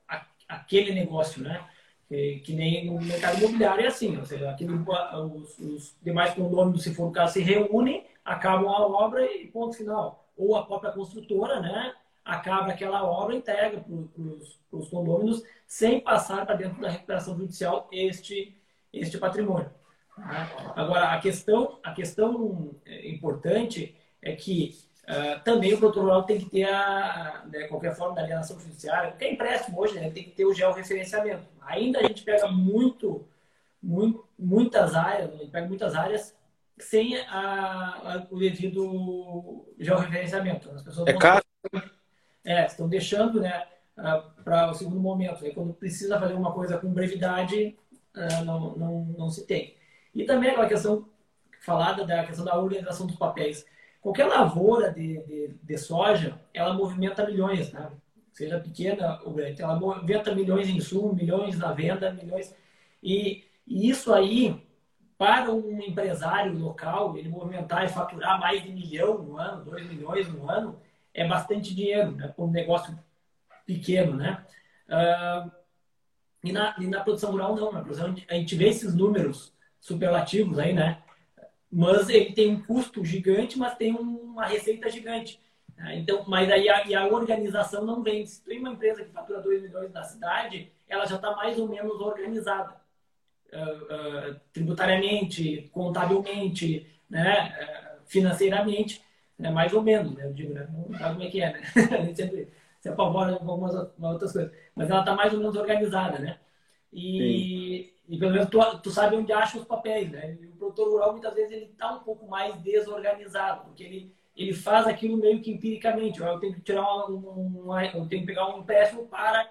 Speaker 3: a, aquele negócio, né? Que, que, nem no mercado imobiliário é assim, ou seja, aquele, os, os demais condôminos, se for o caso, se reúnem, acabam a obra e ponto final. Ou a própria construtora, né? Acaba aquela obra e entrega para os condôminos sem passar para dentro da recuperação judicial este, este patrimônio. Né? Agora, a questão, a questão é, importante é que Uh, também o produtor rural tem que ter a, né, qualquer forma da alienação judiciária, qualquer empréstimo hoje né, tem que ter o georreferenciamento. Ainda a gente pega muito, muito muitas áreas, né, pega muitas áreas sem a, a, o devido georreferenciamento. As pessoas
Speaker 1: é caro?
Speaker 3: É, estão deixando né, uh, para o segundo momento. Quando precisa fazer uma coisa com brevidade, uh, não, não, não se tem. E também aquela questão falada da questão da organização dos papéis Qualquer lavoura de, de, de soja, ela movimenta milhões, tá? seja pequena ou grande. Ela movimenta milhões em insumo, milhões na venda, milhões. E, e, isso aí, para um empresário local, ele movimentar e faturar mais de milhão no ano, dois milhões no ano, é bastante dinheiro, né? Para um negócio pequeno, né? Uh, e, na, e na produção rural, não. Na produção, a gente vê esses números superlativos aí, né? Mas ele tem um custo gigante, mas tem uma receita gigante. Né? Então, mas aí a, a, organização não vem. Se tem uma empresa que fatura 2 milhões na cidade, ela já está mais ou menos organizada. Uh, uh, tributariamente, contabilmente, né? Uh, financeiramente, né? mais ou menos, né? eu digo, né? não sabe como é que é, né? a gente sempre se apavora com algumas outras coisas, mas ela está mais ou menos organizada, né? E, e pelo menos tu, tu sabe onde acha os papéis, né? E o produtor rural, muitas vezes, ele está um pouco mais desorganizado, porque ele, ele faz aquilo meio que empiricamente. Eu tenho que tirar um, um, eu tenho que pegar um empréstimo para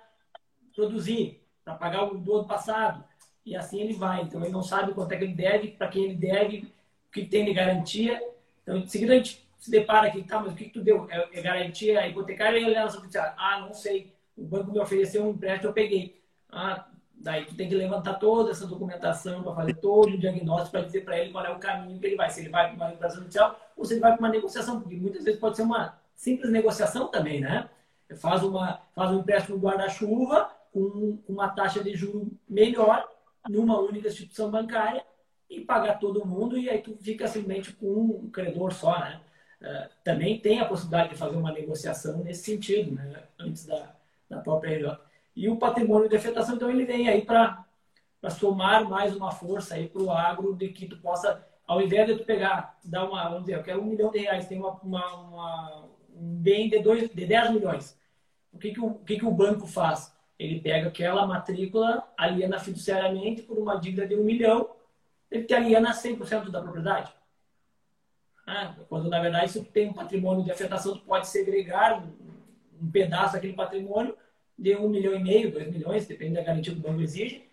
Speaker 3: produzir, para pagar o do ano passado. E assim ele vai. Então, ele não sabe quanto é que ele deve, para quem ele deve, o que tem de garantia. Então, em seguida, a gente se depara aqui, tá, mas o que, que tu deu? É, é garantia hipotecária e aliança judiciária? Ah, não sei. O banco me ofereceu um empréstimo, eu peguei. Ah, Daí tu tem que levantar toda essa documentação para fazer todo o diagnóstico para dizer para ele qual é o caminho que ele vai. Se ele vai para uma recuperação judicial ou se ele vai para uma negociação, porque muitas vezes pode ser uma simples negociação também, né? Faz, uma, faz um empréstimo guarda-chuva com uma taxa de juro melhor numa única instituição bancária e pagar todo mundo e aí tu fica simplesmente com um credor só, né? Uh, também tem a possibilidade de fazer uma negociação nesse sentido, né? Antes da, da própria RJ. E o patrimônio de afetação, então, ele vem aí para somar mais uma força aí para o agro de que tu possa, ao invés de tu pegar, dar uma, vamos dizer, eu quero um milhão de reais, tem uma, uma, uma um bem de, dois, de 10 milhões. O que, que, o, o que, que o banco faz? Ele pega aquela matrícula, aliena fiduciariamente por uma dívida de um milhão, ele te aliena 100% da propriedade. Ah, quando, na verdade, se tem um patrimônio de afetação, tu pode segregar um, um pedaço daquele patrimônio de um milhão e meio, dois milhões, depende da garantia que o banco exige,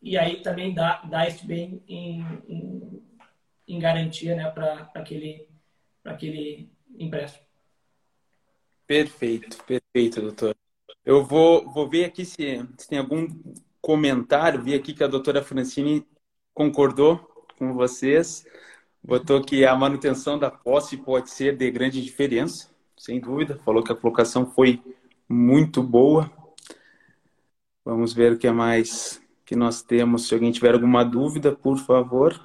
Speaker 3: e aí também dá, dá este bem em, em, em garantia né, para aquele, aquele empréstimo.
Speaker 1: Perfeito, perfeito, doutor. Eu vou, vou ver aqui se, se tem algum comentário. Vi aqui que a doutora Francine concordou com vocês. Botou que a manutenção da posse pode ser de grande diferença, sem dúvida. Falou que a colocação foi muito boa. Vamos ver o que é mais que nós temos. Se alguém tiver alguma dúvida, por favor.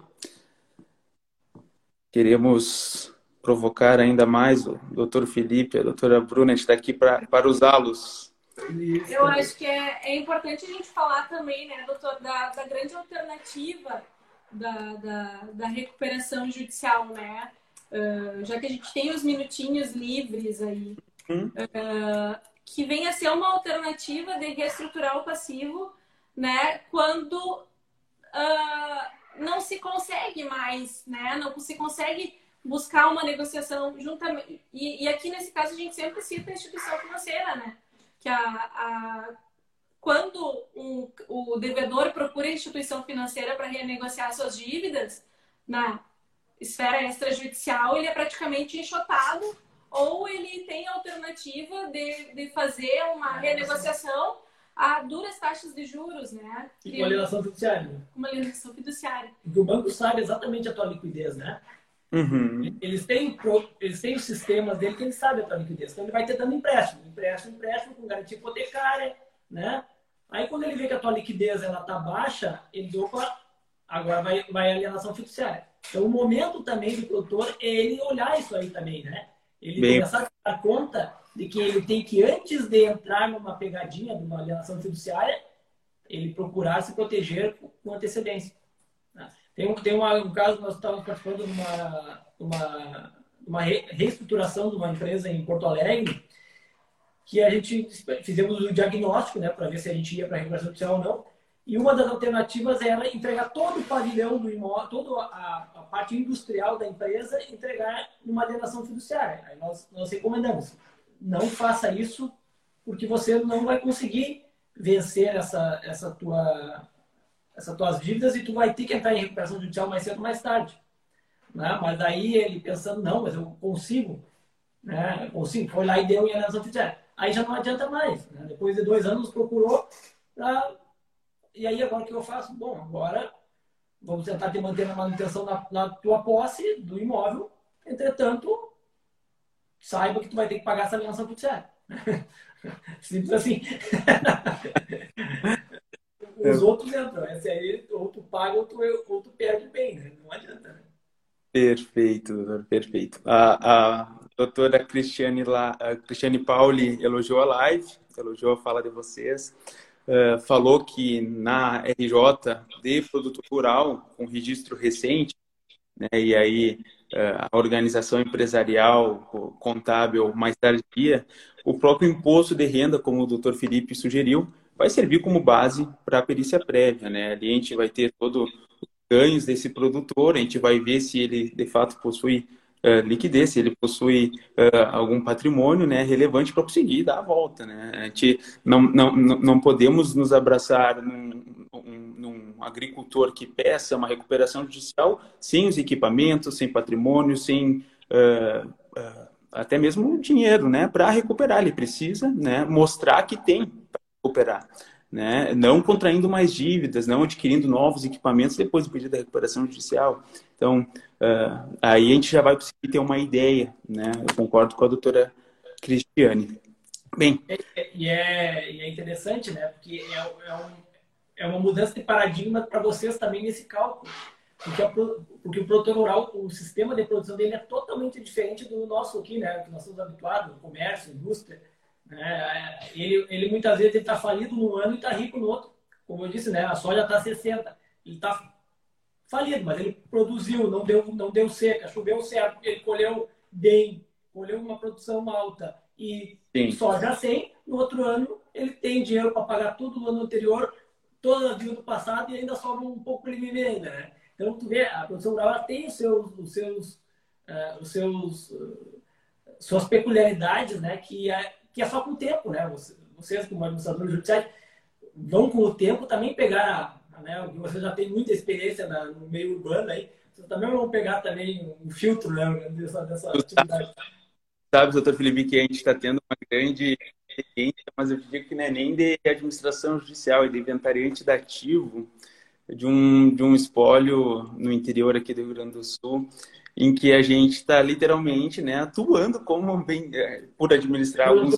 Speaker 1: Queremos provocar ainda mais o doutor Felipe, a doutora Bruna, a gente está aqui pra, para usá-los.
Speaker 2: Eu acho que é, é importante a gente falar também, né, doutor, da, da grande alternativa da, da, da recuperação judicial, né? Uh, já que a gente tem os minutinhos livres aí, hum? uh, que venha a ser uma alternativa de reestruturar o passivo, né? Quando uh, não se consegue mais, né? Não se consegue buscar uma negociação juntamente. E, e, aqui, nesse caso, a gente sempre cita a instituição financeira, né? Que a, a quando um, o devedor procura a instituição financeira para renegociar suas dívidas, na esfera extrajudicial, ele é praticamente enxotado ou ele tem a alternativa de, de fazer uma renegociação a duras taxas de juros, né?
Speaker 3: E com alienação fiduciária.
Speaker 2: Né? Uma alienação fiduciária.
Speaker 3: Porque o banco sabe exatamente a tua liquidez, né?
Speaker 1: Uhum.
Speaker 3: Eles, têm, eles têm os sistemas dele que ele sabe a tua liquidez. Então ele vai ter dando empréstimo, empréstimo, empréstimo com garantia hipotecária, né? Aí quando ele vê que a tua liquidez ela tá baixa, ele opa, agora vai, vai a alienação fiduciária. Então o momento também do produtor é ele olhar isso aí também, né? Ele Bem... começar a dar conta de que ele tem que, antes de entrar numa pegadinha de uma alienação fiduciária, ele procurar se proteger com antecedência. Tem um, tem uma, um caso, nós estávamos participando de uma, uma, uma reestruturação de uma empresa em Porto Alegre, que a gente fizemos o diagnóstico, né, para ver se a gente ia para a regulação judicial ou não. E uma das alternativas era entregar todo o pavilhão do imóvel, toda a, a parte industrial da empresa, entregar numa alienação fiduciária. Aí nós, nós recomendamos, não faça isso, porque você não vai conseguir vencer essa, essa tua essas tuas dívidas e tu vai ter que entrar em recuperação judicial mais cedo ou mais tarde. Né? Mas daí ele pensando, não, mas eu consigo, né? Eu consigo, foi lá e deu em alienação fiduciária. Aí já não adianta mais. Né? Depois de dois anos procurou, pra... e aí agora o que eu faço? Bom, agora vamos tentar te manter na manutenção na, na tua posse do imóvel, entretanto, saiba que tu vai ter que pagar essa alienação fiduciária. Simples assim. Os é. outros entram. Esse aí, ou tu paga ou tu, ou tu perde bem, né? Não adianta, né?
Speaker 1: Perfeito, doutor, perfeito. A, a doutora Cristiane, La, Cristiane Pauli elogiou a live, elogiou a fala de vocês, uh, falou que na RJ de produto rural, com registro recente, né, e aí uh, a organização empresarial, contábil mais tardia, o próprio imposto de renda, como o doutor Felipe sugeriu, vai servir como base para a perícia prévia, né? Ali a gente vai ter todos os ganhos desse produtor, a gente vai ver se ele de fato possui uh, liquidez, se ele possui uh, algum patrimônio né, relevante para conseguir dar a volta. Né? A gente não, não, não podemos nos abraçar num, num, num agricultor que peça uma recuperação judicial sem os equipamentos, sem patrimônio, sem uh, até mesmo dinheiro né, para recuperar. Ele precisa né, mostrar que tem recuperar. Né? Não contraindo mais dívidas, não adquirindo novos equipamentos depois do pedido da recuperação judicial. Então, uh, aí a gente já vai conseguir ter uma ideia, né? Eu concordo com a doutora Cristiane. Bem.
Speaker 3: E é, é, é interessante, né? Porque é, é, um, é uma mudança de paradigma para vocês também nesse cálculo. Porque, a, porque o produtor rural, o sistema de produção dele é totalmente diferente do nosso aqui, né? Que nós estamos habituados, comércio, indústria. Né? Ele, ele muitas vezes está falido num ano e está rico no outro. Como eu disse, né? A soja está 60. Ele está falido, mas ele produziu, não deu, não deu seca, choveu certo, ele colheu bem, colheu uma produção alta e Sim. soja 100, no outro ano ele tem dinheiro para pagar tudo no ano anterior, toda a dívida do passado e ainda sobra um pouco para ele viver ainda, né? Então, tu vê, a produção rural tem os seus, os seus, uh, os seus uh, suas peculiaridades, né? Que é, que é só com o tempo, né? Vocês, como administradores judiciais, vão com o tempo também pegar né? Você já tem muita experiência na, no meio urbano aí, vocês também vão pegar também um filtro né, dessa, dessa atividade.
Speaker 1: Sabe, doutor Felipe, que a gente está tendo uma grande experiência, mas eu digo que não é nem de administração judicial, é de inventariante dativo de um, de um espólio no interior aqui do Rio Grande do Sul, em que a gente está literalmente né, atuando como bem, é, por administrar alguns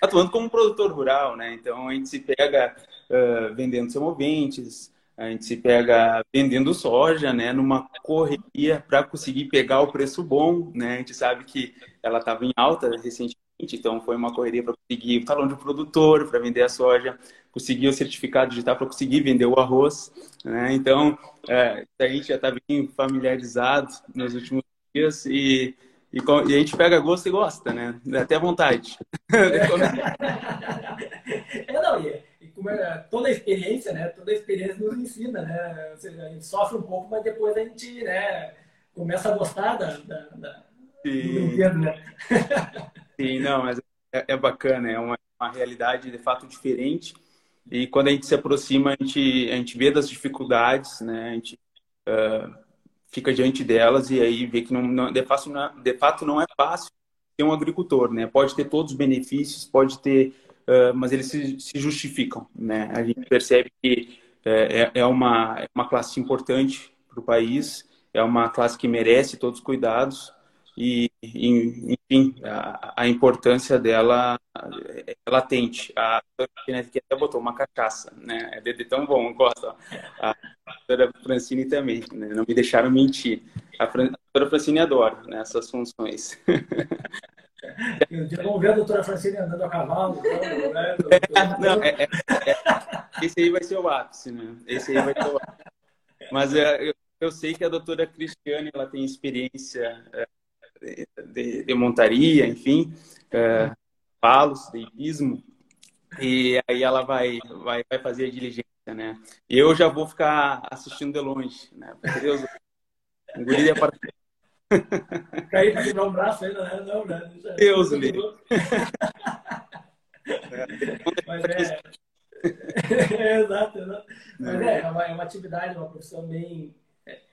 Speaker 1: atuando como produtor rural, né? Então a gente se pega uh, vendendo semoventes, a gente se pega vendendo soja, né, numa correria para conseguir pegar o preço bom, né? A gente sabe que ela estava em alta recentemente, então foi uma correria para conseguir o talão de produtor, para vender a soja, conseguir o certificado digital para conseguir vender o arroz, né? Então, é, a gente já está bem familiarizado nos últimos dias e, e, e, a gente pega gosto e gosta, né? Até vontade. É.
Speaker 3: não, toda a experiência, né? Toda a experiência nos ensina, né? Ou seja, a gente sofre um pouco, mas depois a gente, né? Começa a gostar da, da, da do brinquedo, né?
Speaker 1: Sim, não, mas é, é bacana, é uma, uma, realidade de fato diferente. E quando a gente se aproxima, a gente, a gente vê das dificuldades, né? A gente uh, fica diante delas e aí vê que não, não, de, fato, não é, de fato não é fácil ser um agricultor, né? Pode ter todos os benefícios, pode ter uh, mas eles se, se, justificam. Né? A gente percebe que é, é, é uma, é uma classe importante para o país, é uma classe que merece todos os cuidados e, enfim, a, a importância dela é latente. A doutora que até botou uma cachaça, né? É de tão bom, gosta. A doutora Francine também, né? não me deixaram mentir. A, Fran... a doutora Francine adora né, essas funções.
Speaker 3: Vamos ver a doutora Francine andando a cavalo. Né?
Speaker 1: Não, é, é, é, esse aí vai ser o ápice, né? Esse aí vai ser o ápice. Mas é, eu, eu sei que a doutora Cristiane ela tem experiência é, de, de montaria, enfim, é, palos, de hipismo, e aí ela vai, vai, vai fazer a diligência, né? Eu já vou ficar assistindo de longe, né? Porque Deus, engolir a parte
Speaker 3: Cair para quebrar um braço ainda, né? Não, né?
Speaker 1: Deus me
Speaker 3: Mas é... é... exato, exato. Mas é, é uma, é uma atividade, uma profissão bem...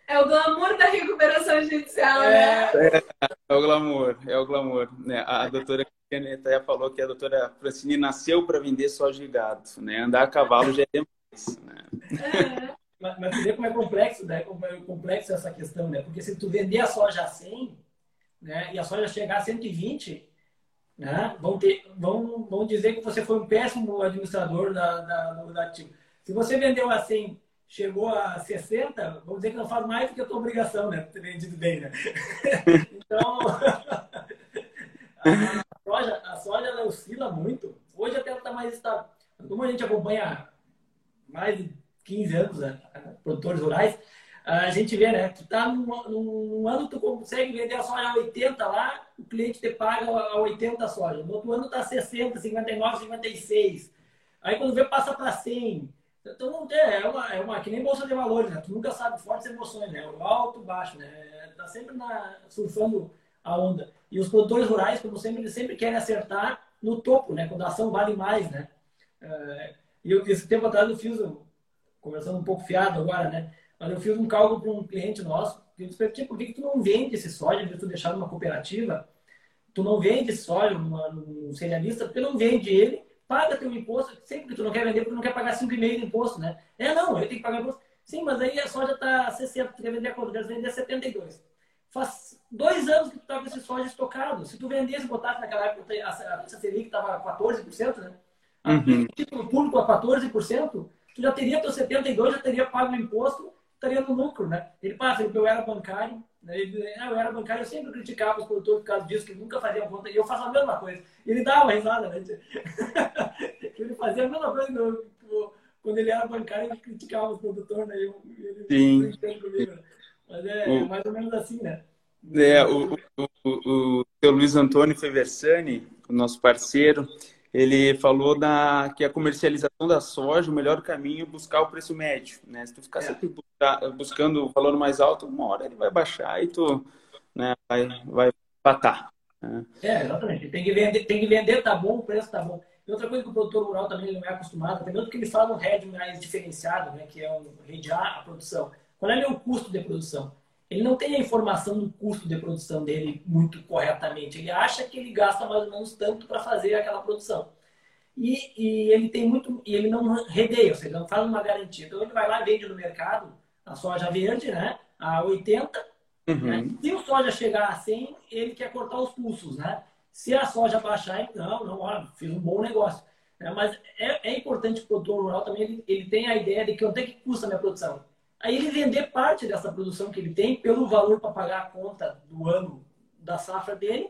Speaker 2: É o glamour da recuperação judicial, né?
Speaker 1: É, é o glamour, é o glamour. Né? A doutora até falou que a doutora Francine nasceu para vender soja de gado, né? Andar a cavalo já é demais, né?
Speaker 3: É. Mas, mas tu vê como é complexo, né? Como é complexo essa questão, né? Porque se tu vender a soja a 100, né? E a soja chegar a 120, né? Vão, ter, vão, vão dizer que você foi um péssimo administrador da, da, do ativo. Se você vendeu a 100, chegou a 60, vamos dizer que não faz mais do que a tua obrigação, né? Ter vendido bem, né? então, a soja, a soja ela oscila muito. Hoje até ela está mais estável. Como a gente acompanha mais de 15 anos, né? produtores rurais, a gente vê, né? Tu tá num, num, ano tu consegue vender a soja a 80 lá, o cliente te paga a 80 a soja. No outro ano tá 60, 59, 56. Aí quando vê passa para 100. Então é, é uma, é uma que nem bolsa de valores, né? Tu nunca sabe fortes emoções, né? O alto, baixo, né? Tá sempre na, surfando a onda. E os produtores rurais, como sempre, eles sempre querem acertar no topo, né? Quando a ação vale mais, né? É, e esse tempo atrás eu fiz conversando um pouco fiado agora, né? Mas eu fiz um cálculo para um cliente nosso, que disse, por que, que tu não vende esse soja, de tu deixar numa cooperativa, tu não vende esse soja numa, num cerealista, porque não vende ele, paga teu imposto, sempre que tu não quer vender, porque não quer pagar 5,5 de imposto, né? É, não, eu tenho que pagar imposto. Sim, mas aí a soja está 60, tu quer vender a quanto? Quer vender 72. Faz dois anos que tu tá com esse soja estocado. Se tu vendesse e botasse naquela época, a, a, a Selic estava 14%, né? A uhum. título público a 14%, tu já teria teu 72, já teria pago o imposto estaria no lucro, né? Ele passa, eu era bancário, né? ele, ah, eu era bancário, eu sempre criticava os produtores por causa disso, que nunca faziam conta, e eu faço a mesma coisa. Ele dava uma risada, né? ele fazia a mesma coisa eu, quando ele era bancário, ele criticava os produtores, né? Eu, ele,
Speaker 1: Sim.
Speaker 3: Comigo, né? Mas é, o... mais ou menos assim, né?
Speaker 1: É, o, o, o, o Luiz Antônio Feversani, o nosso parceiro, ele falou da, que a comercialização da soja, o melhor caminho é buscar o preço médio. Né? Se tu ficar é. sempre buscando o valor mais alto, uma hora ele vai baixar e tu né, vai, vai patar.
Speaker 3: Né? É, exatamente. Tem que, vender, tem que vender, tá bom, o preço tá bom. E outra coisa que o produtor rural também não é acostumado, outro que eles falam um hedge mais diferenciado, né, que é um redear a produção. Qual é o custo de produção? Ele não tem a informação do custo de produção dele muito corretamente. Ele acha que ele gasta mais ou menos tanto para fazer aquela produção. E, e, ele tem muito e ele não redeia, ou seja, não faz uma garantia. Então ele vai lá e vende no mercado a soja verde, né, a 80. Uhum. Né? Se o soja chegar a 100, ele quer cortar os pulsos, né? Se a soja baixar, não, não, olha, fiz um bom negócio. É, mas é, é importante que o produtor rural também ele, ele tenha a ideia de que quanto é que custa a minha produção. Aí ele vender parte dessa produção que ele tem pelo valor para pagar a conta do ano da safra dele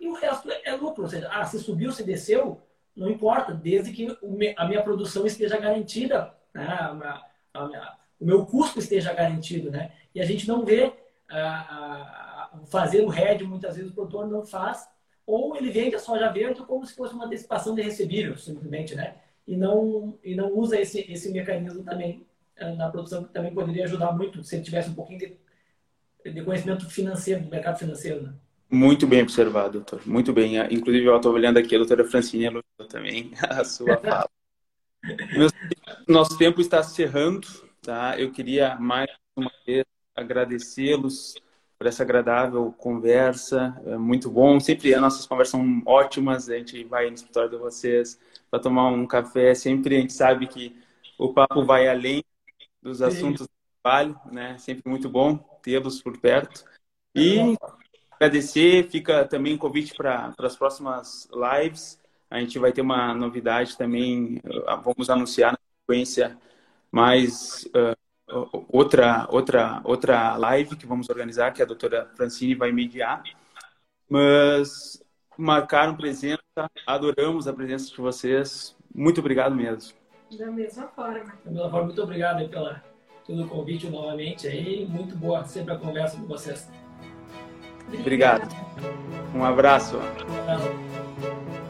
Speaker 3: e o resto é lucro. Ou seja, ah, se subiu, se desceu, não importa, desde que a minha produção esteja garantida, né? a minha, o meu custo esteja garantido. Né? E a gente não vê ah, ah, fazer o hedge, muitas vezes o produtor não faz, ou ele vende a soja verde como se fosse uma antecipação de recebível, simplesmente, né? E não, e não usa esse, esse mecanismo também na produção que também poderia ajudar muito se ele tivesse um pouquinho de, de conhecimento financeiro, do mercado financeiro. Né?
Speaker 1: Muito bem observado, doutor. Muito bem. Inclusive, eu estou olhando aqui a doutora Francine elogiou também a sua fala. nosso tempo está se cerrando, tá? Eu queria mais uma vez agradecê-los por essa agradável conversa. É muito bom. Sempre as nossas conversas são ótimas. A gente vai no escritório de vocês para tomar um café. Sempre a gente sabe que o papo vai além dos assuntos do trabalho, né? Sempre muito bom tê-los por perto. E agradecer, fica também convite para as próximas lives. A gente vai ter uma novidade também, ah, vamos anunciar na sequência mais uh, outra, outra, outra live que vamos organizar, que a doutora Francine vai mediar. Mas marcaram presença, adoramos a presença de vocês. Muito obrigado mesmo.
Speaker 2: Da mesma forma. Da
Speaker 3: mesma forma, muito obrigado pela, pelo convite novamente aí. Muito boa sempre a conversa com vocês.
Speaker 1: Obrigado. Um abraço. Um abraço.